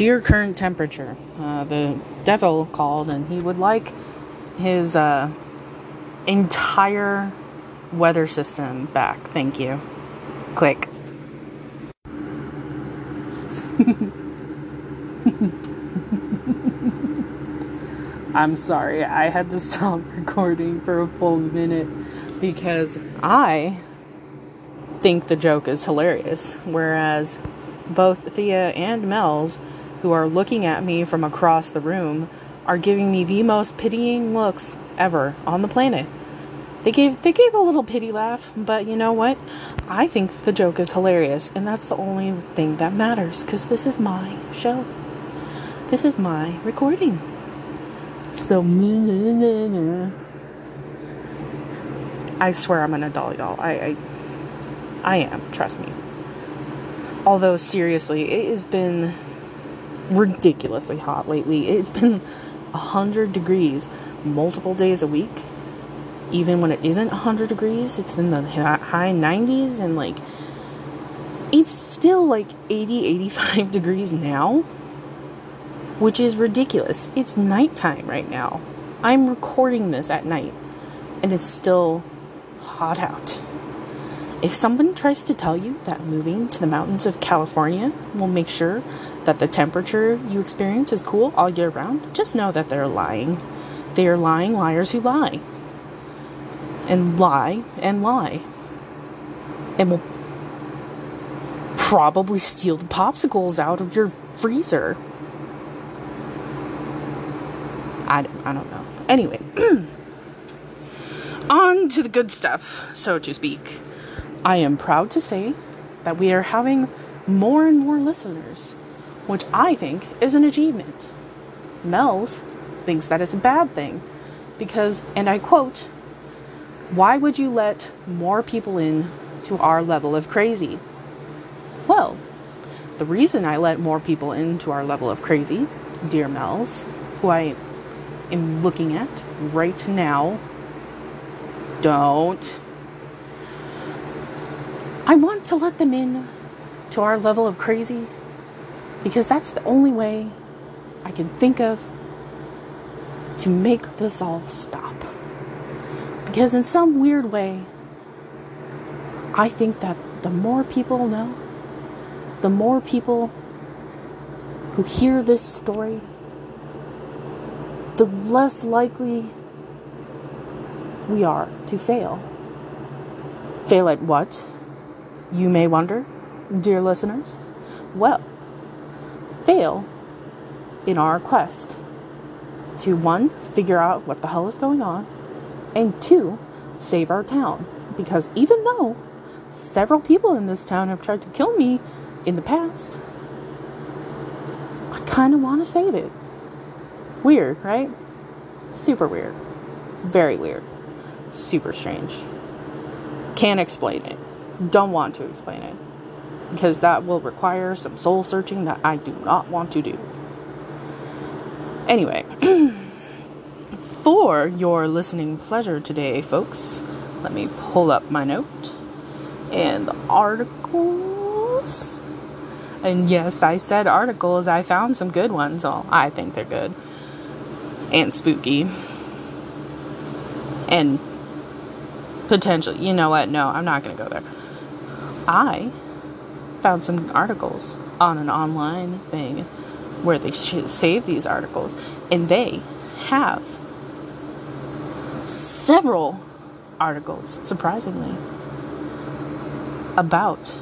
dear current temperature. Uh, the devil called and he would like his uh, entire weather system back. Thank you. Click. I'm sorry, I had to stop recording for a full minute because I think the joke is hilarious, whereas both Thea and Mel's, who are looking at me from across the room, are giving me the most pitying looks ever on the planet. They gave they gave a little pity laugh, but you know what? I think the joke is hilarious, and that's the only thing that matters cuz this is my show. This is my recording. So I swear I'm an adult, y'all. I I, I am, trust me. Although seriously, it has been ridiculously hot lately. It's been 100 degrees multiple days a week. Even when it isn't 100 degrees, it's in the high 90s and like it's still like 80 85 degrees now, which is ridiculous. It's nighttime right now. I'm recording this at night and it's still hot out. If someone tries to tell you that moving to the mountains of California will make sure that the temperature you experience is cool all year round, just know that they're lying. They are lying liars who lie. And lie and lie. And will probably steal the popsicles out of your freezer. I, I don't know. Anyway, on to the good stuff, so to speak. I am proud to say that we are having more and more listeners, which I think is an achievement. Mel's thinks that it's a bad thing because, and I quote, why would you let more people in to our level of crazy? Well, the reason I let more people into our level of crazy, dear Mel's, who I am looking at right now, don't I want to let them in to our level of crazy because that's the only way I can think of to make this all stop. Because in some weird way, I think that the more people know, the more people who hear this story, the less likely we are to fail. Fail at what? you may wonder, dear listeners? Well, fail in our quest to one, figure out what the hell is going on, and two, save our town. Because even though several people in this town have tried to kill me in the past, I kind of want to save it. Weird, right? Super weird. Very weird. Super strange. Can't explain it don't want to explain it because that will require some soul searching that I do not want to do. Anyway, for your listening pleasure today, folks, let me pull up my note and the articles. And yes, I said articles. I found some good ones. Well, I think they're good and spooky. And potentially, you know what? No, I'm not going to go there. I found some articles on an online thing where they save these articles, and they have several articles, surprisingly, about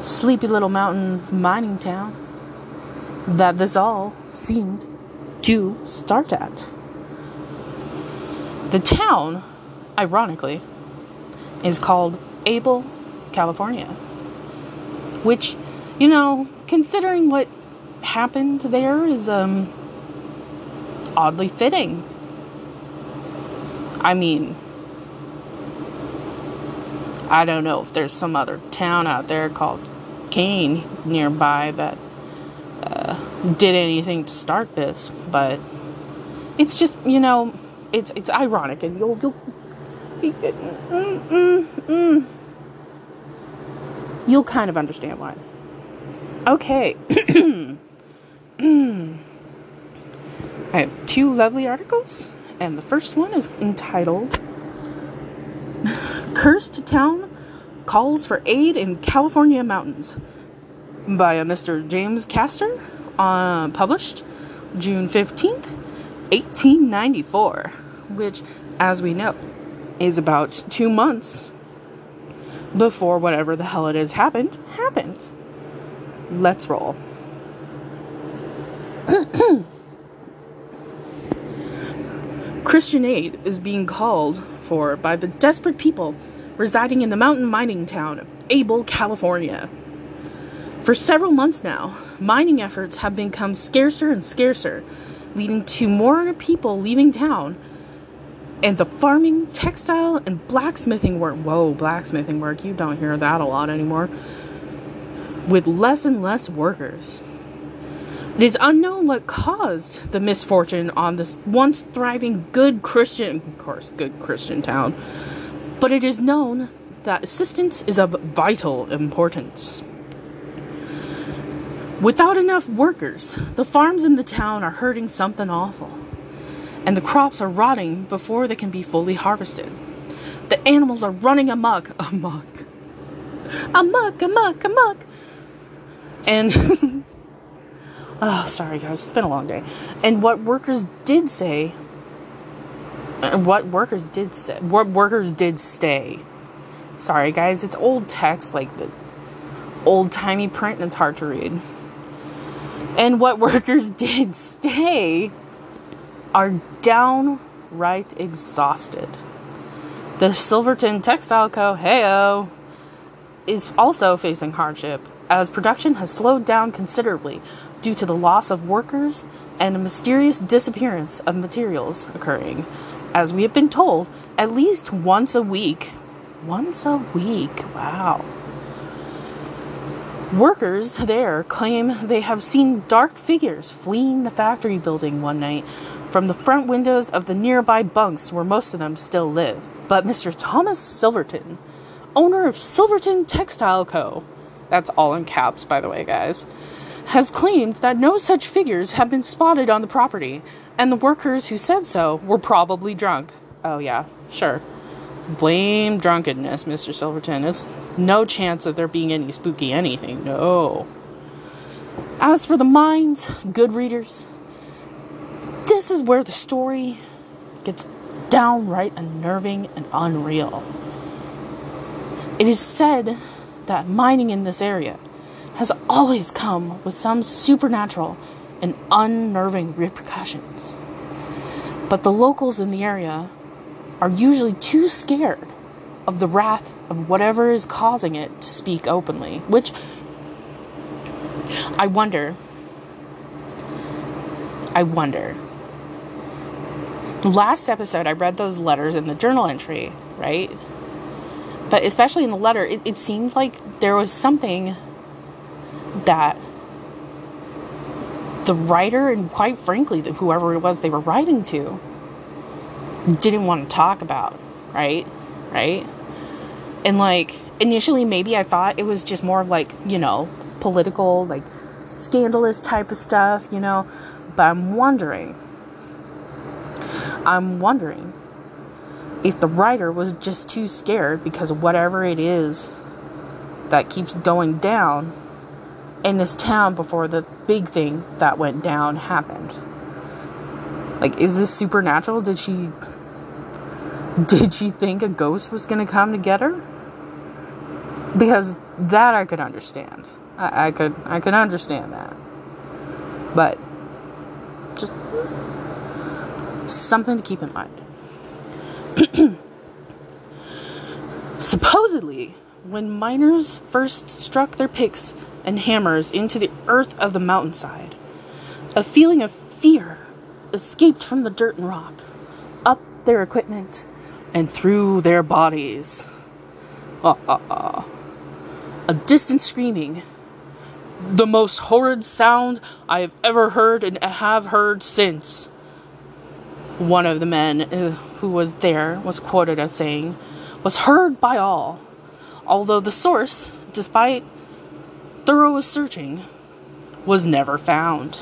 sleepy little mountain mining town that this all seemed to start at. The town, ironically, is called Abel California. Which, you know, considering what happened there is um oddly fitting. I mean, I don't know if there's some other town out there called Kane nearby that uh, did anything to start this, but it's just you know, it's it's ironic, and you'll you'll. Mm, mm, mm you'll kind of understand why. Okay. I have two lovely articles, and the first one is entitled Cursed Town Calls for Aid in California Mountains by a Mr. James Castor, uh, published June 15th, 1894, which, as we know, is about two months before whatever the hell it is happened, happened. Let's roll. Christian aid is being called for by the desperate people residing in the mountain mining town of Abel, California. For several months now, mining efforts have become scarcer and scarcer, leading to more people leaving town and the farming, textile, and blacksmithing work. Whoa, blacksmithing work. You don't hear that a lot anymore. With less and less workers. It is unknown what caused the misfortune on this once thriving good Christian, of course, good Christian town, but it is known that assistance is of vital importance. Without enough workers, the farms in the town are hurting something awful and the crops are rotting before they can be fully harvested. The animals are running amok, amok, amok, amok, amok. And, oh, sorry guys, it's been a long day. And what workers did say, what workers did say, what workers did stay. Sorry guys, it's old text, like the old timey print, and it's hard to read. And what workers did stay are downright exhausted. The Silverton Textile Co. Heyo is also facing hardship as production has slowed down considerably due to the loss of workers and a mysterious disappearance of materials occurring. As we have been told, at least once a week. Once a week. Wow. Workers there claim they have seen dark figures fleeing the factory building one night from the front windows of the nearby bunks where most of them still live. But Mr. Thomas Silverton, owner of Silverton Textile Co., that's all in caps, by the way, guys, has claimed that no such figures have been spotted on the property, and the workers who said so were probably drunk. Oh, yeah, sure. Blame drunkenness, Mr. Silverton. It's no chance of there being any spooky anything, no. As for the mines, good readers, this is where the story gets downright unnerving and unreal. It is said that mining in this area has always come with some supernatural and unnerving repercussions. But the locals in the area are usually too scared of the wrath of whatever is causing it to speak openly, which I wonder. I wonder last episode I read those letters in the journal entry, right? But especially in the letter, it, it seemed like there was something that the writer and quite frankly whoever it was they were writing to didn't want to talk about, right? Right? And like initially maybe I thought it was just more like, you know, political, like scandalous type of stuff, you know, but I'm wondering I'm wondering if the writer was just too scared because whatever it is that keeps going down in this town before the big thing that went down happened. Like, is this supernatural? Did she. Did she think a ghost was gonna come to get her? Because that I could understand. I, I could I could understand that. But just Something to keep in mind. Supposedly, when miners first struck their picks and hammers into the earth of the mountainside, a feeling of fear escaped from the dirt and rock, up their equipment, and through their bodies. Ah, ah, ah. A distant screaming, the most horrid sound I have ever heard and have heard since one of the men uh, who was there was quoted as saying, was heard by all, although the source, despite thorough searching, was never found.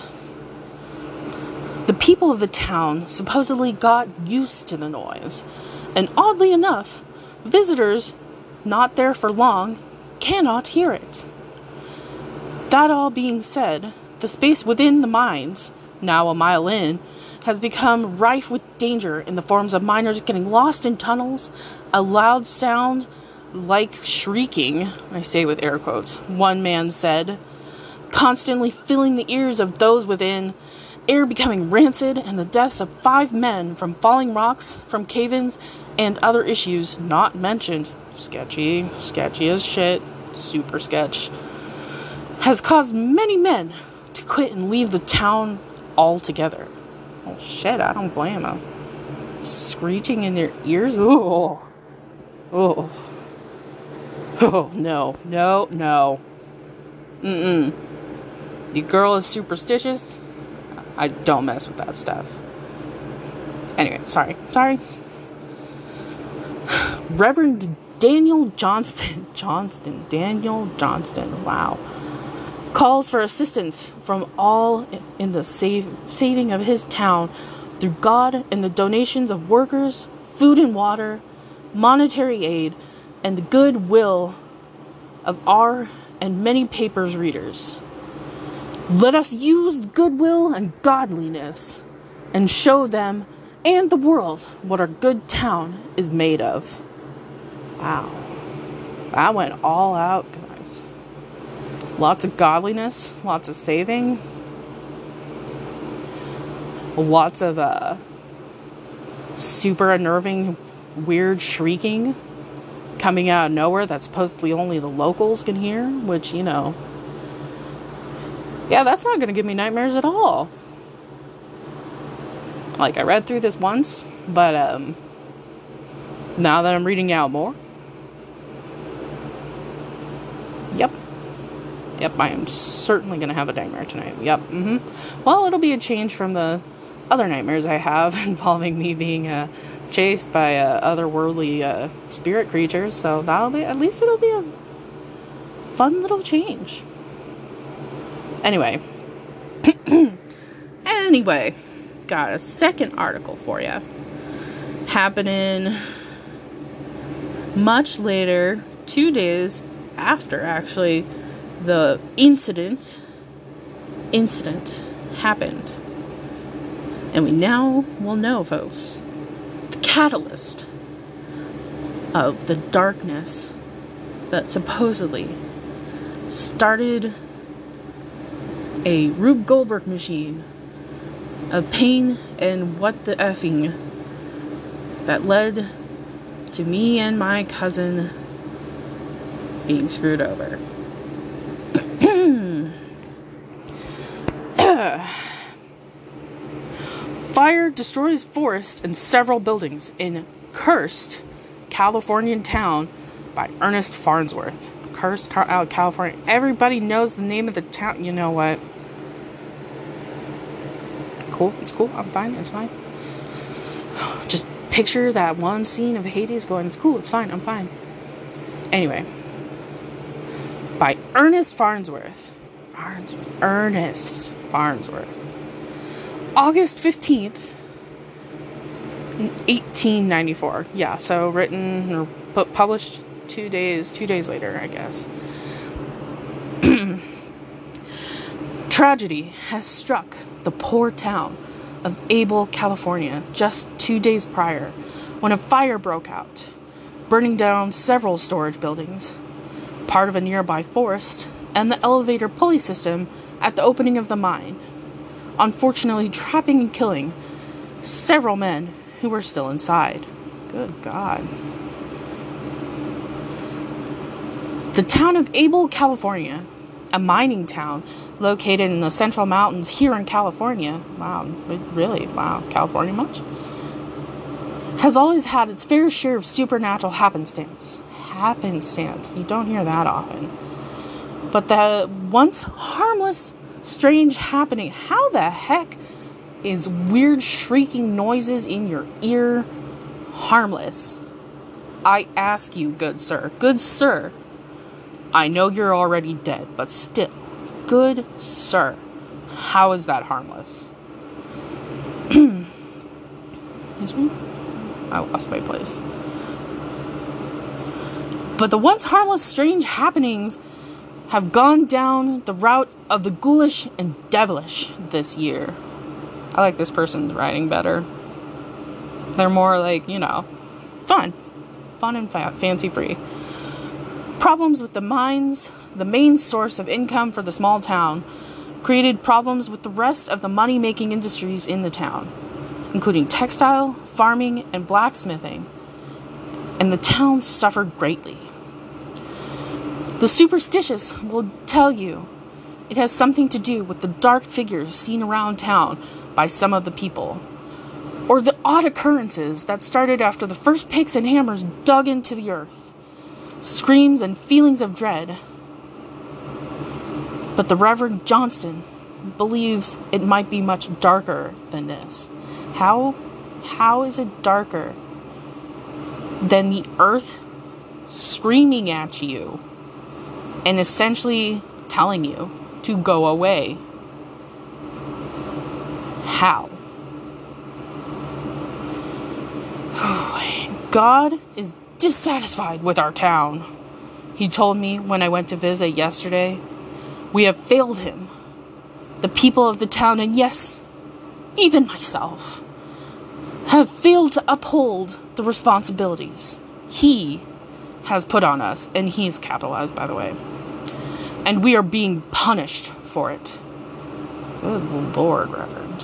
The people of the town supposedly got used to the noise, and oddly enough, visitors not there for long cannot hear it. That all being said, the space within the mines, now a mile in, has become rife with danger in the forms of miners getting lost in tunnels, a loud sound like shrieking, I say with air quotes, one man said, constantly filling the ears of those within, air becoming rancid, and the deaths of five men from falling rocks, from cave ins, and other issues not mentioned. Sketchy, sketchy as shit, super sketch. Has caused many men to quit and leave the town altogether. Shit, I don't blame them. Screeching in their ears? Ooh. Oh. Oh, no. No, no. Mm-mm. The girl is superstitious. I don't mess with that stuff. Anyway, sorry. Sorry. Reverend Daniel Johnston. Johnston. Daniel Johnston. Wow. Calls for assistance from all in the save, saving of his town through God and the donations of workers, food and water, monetary aid, and the goodwill of our and many papers readers. Let us use goodwill and godliness and show them and the world what our good town is made of. Wow. I went all out. Lots of godliness, lots of saving, lots of uh, super unnerving, weird shrieking coming out of nowhere that supposedly only the locals can hear, which, you know, yeah, that's not going to give me nightmares at all. Like, I read through this once, but um, now that I'm reading out more, yep. Yep, I am certainly going to have a nightmare tonight. Yep. Mm-hmm. Well, it'll be a change from the other nightmares I have involving me being uh, chased by uh, otherworldly uh, spirit creatures. So that'll be at least it'll be a fun little change. Anyway, anyway, got a second article for you. Happening much later, two days after actually the incident incident happened. And we now will know, folks, the catalyst of the darkness that supposedly started a Rube Goldberg machine of pain and what the effing that led to me and my cousin being screwed over. Fire destroys forest and several buildings in cursed Californian town by Ernest Farnsworth. Cursed out uh, California. Everybody knows the name of the town. You know what? Cool. It's cool. I'm fine. It's fine. Just picture that one scene of Hades going, it's cool. It's fine. I'm fine. Anyway. By Ernest Farnsworth. Farnsworth. Ernest Farnsworth. August 15th, 1894. Yeah, so written or published two days, two days later, I guess. Tragedy has struck the poor town of Abel, California, just two days prior, when a fire broke out, burning down several storage buildings, part of a nearby forest, and the elevator pulley system at the opening of the mine, unfortunately trapping and killing several men who were still inside. Good God. The town of Abel, California, a mining town located in the central mountains here in California. Wow, really? Wow, California much? Has always had its fair share of supernatural happenstance. Happenstance. You don't hear that often. But the once harmless, strange happening. How the heck is weird shrieking noises in your ear harmless? I ask you, good sir. Good sir. I know you're already dead, but still, good sir, how is that harmless? This one? I lost my place. But the once harmless strange happenings have gone down the route of the ghoulish and devilish this year. I like this person's writing better. They're more like, you know, fun. Fun and fa- fancy free. Problems with the mines, the main source of income for the small town, created problems with the rest of the money making industries in the town, including textile, farming, and blacksmithing. And the town suffered greatly. The superstitious will tell you it has something to do with the dark figures seen around town by some of the people, or the odd occurrences that started after the first picks and hammers dug into the earth. Screams and feelings of dread. But the Reverend Johnston believes it might be much darker than this. How how is it darker than the earth screaming at you and essentially telling you to go away? How? God is dissatisfied with our town. He told me when I went to visit yesterday. We have failed him. The people of the town, and yes, even myself, have failed to uphold the responsibilities he has put on us, and he's capitalized, by the way. And we are being punished for it. Good Lord, Reverend.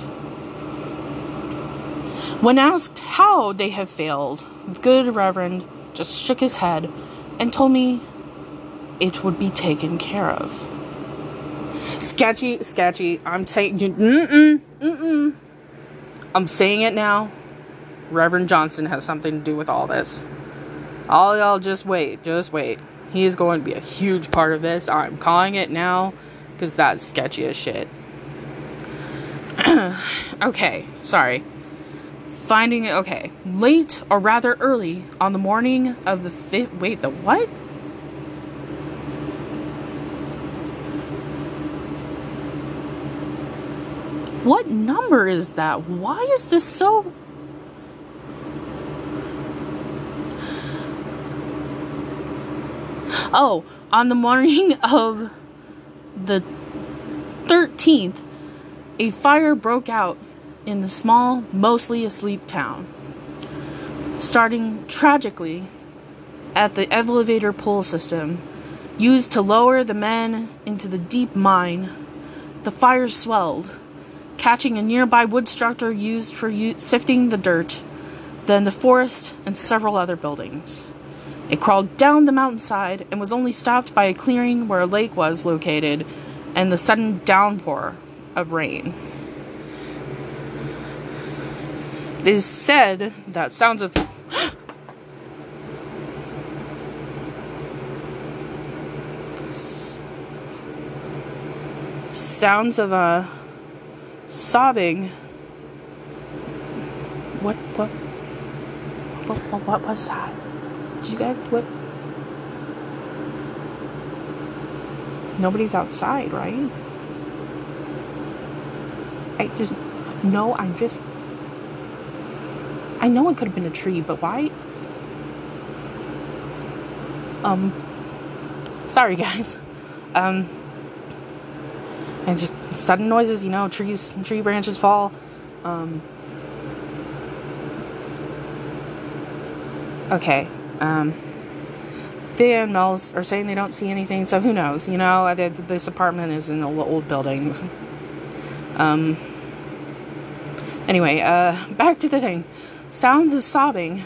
When asked how they have failed, the good Reverend just shook his head and told me it would be taken care of. Sketchy, sketchy. I'm saying, mm-mm, mm-mm. I'm saying it now. Reverend Johnson has something to do with all this. All y'all just wait, just wait. He is going to be a huge part of this. I'm calling it now because that's sketchy as shit. okay, sorry. Finding it, okay. Late or rather early on the morning of the fifth. Wait, the what? What number is that? Why is this so. Oh, on the morning of the 13th, a fire broke out in the small, mostly asleep town. Starting tragically at the elevator pole system used to lower the men into the deep mine, the fire swelled, catching a nearby wood structure used for u- sifting the dirt, then the forest and several other buildings. It crawled down the mountainside and was only stopped by a clearing where a lake was located and the sudden downpour of rain. It is said that sounds of sounds of a sobbing. What what what what, what was that? You guys what? Nobody's outside, right? I just no, I'm just I know it could have been a tree, but why? Um sorry guys. Um and just sudden noises, you know, trees, tree branches fall. Um, okay. Um, Dan Mells are saying they don't see anything, so who knows? You know, this apartment is in an old building. Um, anyway, uh, back to the thing. Sounds of sobbing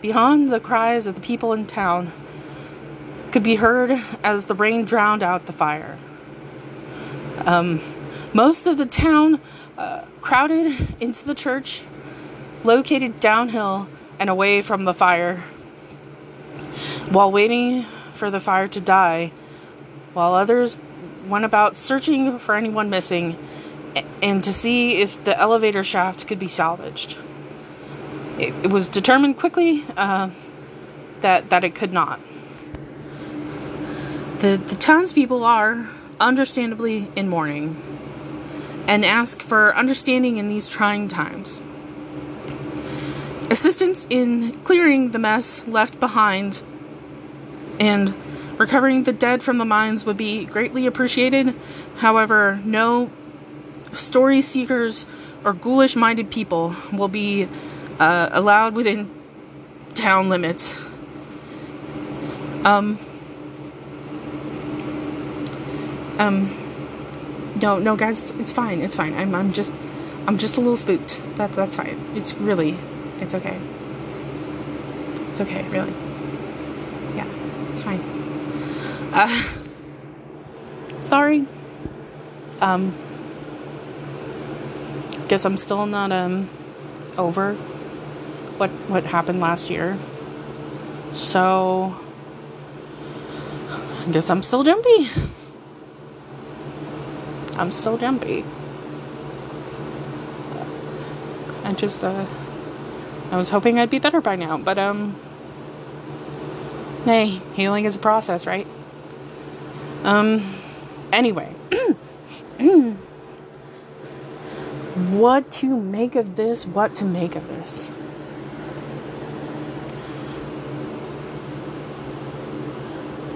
beyond the cries of the people in town could be heard as the rain drowned out the fire. Um, most of the town uh, crowded into the church, located downhill and away from the fire. While waiting for the fire to die, while others went about searching for anyone missing and to see if the elevator shaft could be salvaged. It, it was determined quickly uh, that that it could not. The the townspeople are understandably in mourning. and ask for understanding in these trying times. Assistance in clearing the mess left behind and recovering the dead from the mines would be greatly appreciated. However, no story seekers or ghoulish minded people will be uh, allowed within town limits. Um, um, no, no, guys, it's fine. It's fine. I'm, I'm just, I'm just a little spooked. That, that's fine. It's really, it's okay. It's okay, really. Yeah, it's fine. Uh, sorry. Um, guess I'm still not um over what what happened last year. So I guess I'm still jumpy. I'm still jumpy. I just uh I was hoping I'd be better by now, but um hey, healing is a process, right? Um anyway. what to make of this, what to make of this.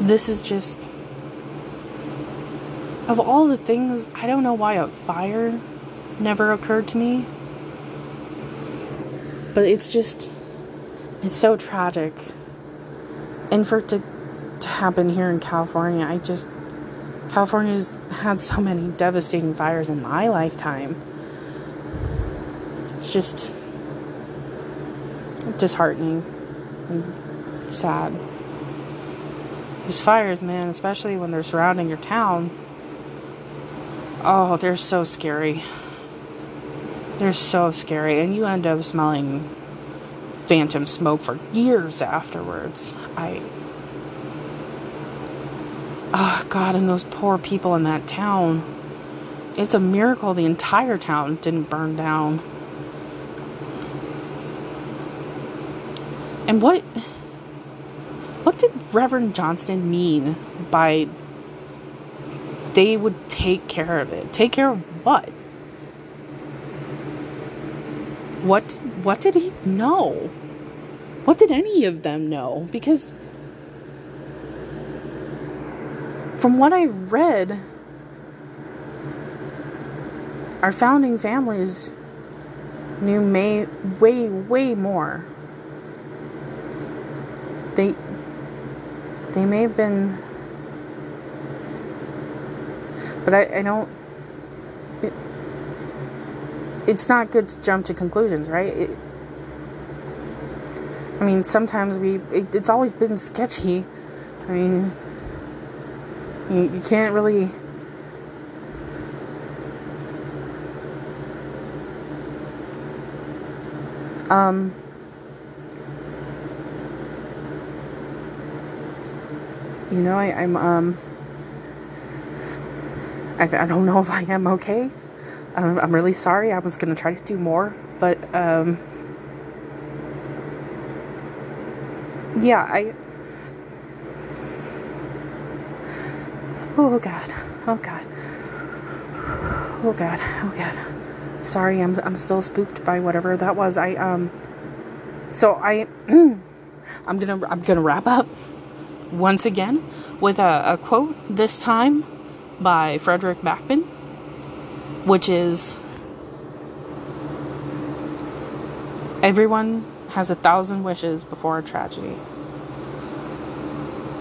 This is just. Of all the things, I don't know why a fire never occurred to me. But it's just. It's so tragic. And for it to, to happen here in California, I just. California's had so many devastating fires in my lifetime it's just disheartening and sad. These fires, man, especially when they're surrounding your town, oh, they're so scary. They're so scary, and you end up smelling phantom smoke for years afterwards. I. Oh, God, and those poor people in that town. It's a miracle the entire town didn't burn down. And what what did Reverend Johnston mean by they would take care of it? Take care of what? What what did he know? What did any of them know? Because from what I read, our founding families knew may, way, way more they they may have been but I, I don't it's not good to jump to conclusions right it, I mean sometimes we it, it's always been sketchy I mean you, you can't really um you know, I, am um, I, I don't know if I am okay. I'm, I'm really sorry. I was gonna try to do more, but um, yeah, I. Oh God! Oh God! Oh God! Oh God! Sorry, I'm I'm still spooked by whatever that was. I um. So I, I'm gonna I'm gonna wrap up once again with a, a quote, this time by Fredrik Backman, which is Everyone has a thousand wishes before a tragedy,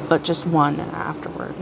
but just one afterward.